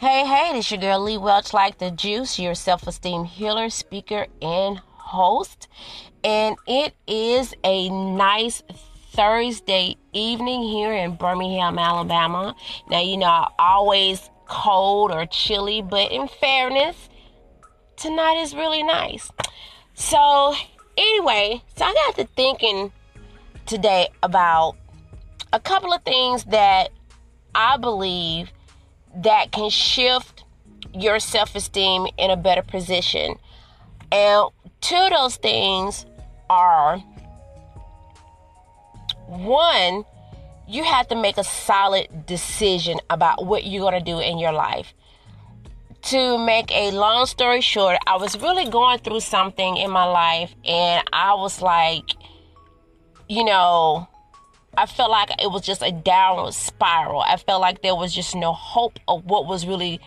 Hey, hey, this your girl Lee Welch, like the juice, your self esteem healer, speaker, and host. And it is a nice Thursday evening here in Birmingham, Alabama. Now, you know, always cold or chilly, but in fairness, tonight is really nice. So, anyway, so I got to thinking today about a couple of things that I believe that can shift your self esteem in a better position. And two of those things are one, you have to make a solid decision about what you're going to do in your life. To make a long story short, I was really going through something in my life, and I was like, you know, I felt like it was just a downward spiral. I felt like there was just no hope of what was really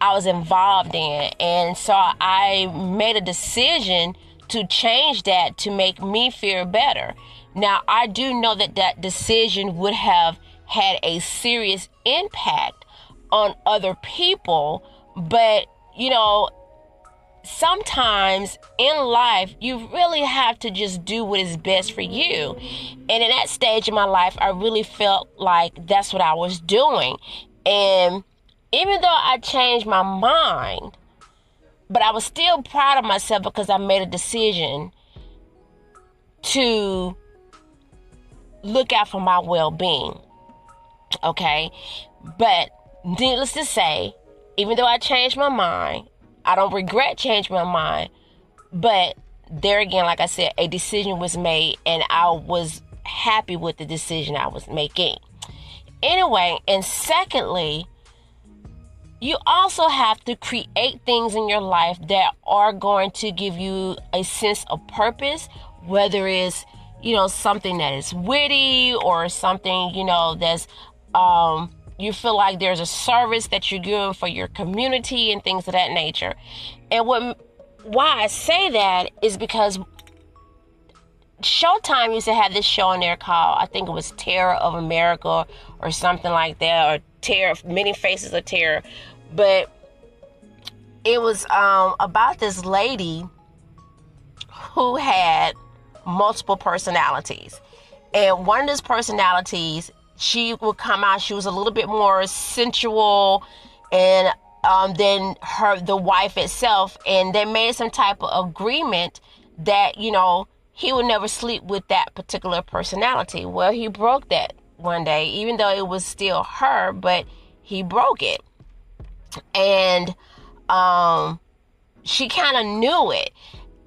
I was involved in. And so I made a decision to change that to make me feel better. Now, I do know that that decision would have had a serious impact on other people, but you know, sometimes in life you really have to just do what is best for you. And in that stage of my life, I really felt like that's what I was doing. And even though I changed my mind, but I was still proud of myself because I made a decision to look out for my well being. Okay? But needless to say, even though I changed my mind, I don't regret changing my mind. But there again, like I said, a decision was made and I was happy with the decision I was making. Anyway, and secondly, you also have to create things in your life that are going to give you a sense of purpose, whether it's, you know, something that is witty or something, you know, that's um you feel like there's a service that you're doing for your community and things of that nature. And what why I say that is because Showtime used to have this show on there called I think it was Terror of America or something like that or Terror Many Faces of Terror. But it was um, about this lady who had multiple personalities. And one of those personalities she would come out. She was a little bit more sensual, and um, than her the wife itself, and they made some type of agreement that you know he would never sleep with that particular personality. Well, he broke that one day, even though it was still her, but he broke it, and um, she kind of knew it.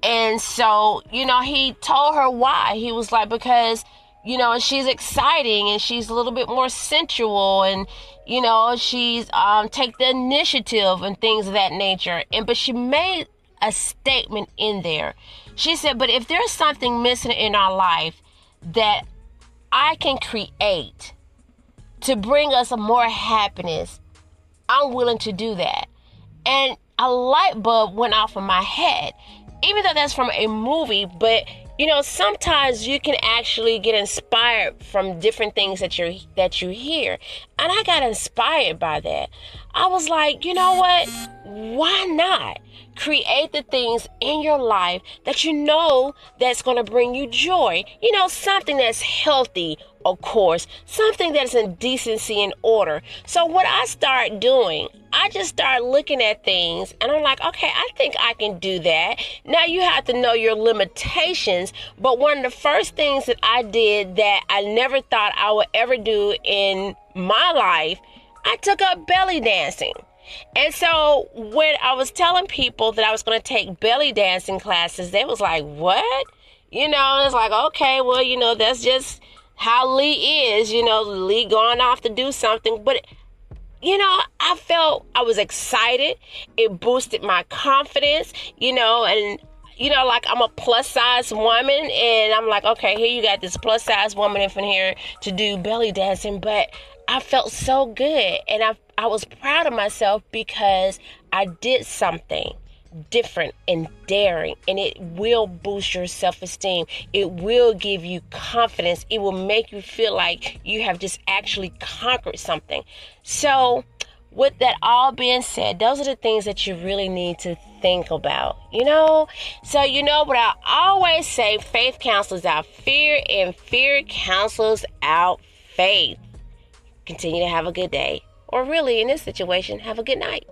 And so, you know, he told her why. He was like, because you know, and she's exciting and she's a little bit more sensual and you know, she's um take the initiative and things of that nature. And but she made a statement in there. She said, "But if there's something missing in our life that I can create to bring us more happiness, I'm willing to do that." And a light bulb went off in my head. Even though that's from a movie, but you know sometimes you can actually get inspired from different things that you that you hear. And i got inspired by that i was like you know what why not create the things in your life that you know that's going to bring you joy you know something that's healthy of course something that's in decency and order so what i start doing I just start looking at things and I'm like, okay, I think I can do that. Now you have to know your limitations. But one of the first things that I did that I never thought I would ever do in my life, I took up belly dancing. And so when I was telling people that I was going to take belly dancing classes, they was like, "What?" You know, it's like, "Okay, well, you know, that's just how Lee is, you know, Lee going off to do something." But you know, I felt I was excited. It boosted my confidence, you know, and you know, like I'm a plus size woman, and I'm like, okay, here you got this plus size woman in here to do belly dancing, but I felt so good and I I was proud of myself because I did something different and daring and it will boost your self-esteem. It will give you confidence. It will make you feel like you have just actually conquered something. So with that all being said those are the things that you really need to think about you know? So you know what i always say faith counsels out. Fear and fear counsels out faith. Continue to have a good day, or really in this situation, have a good night.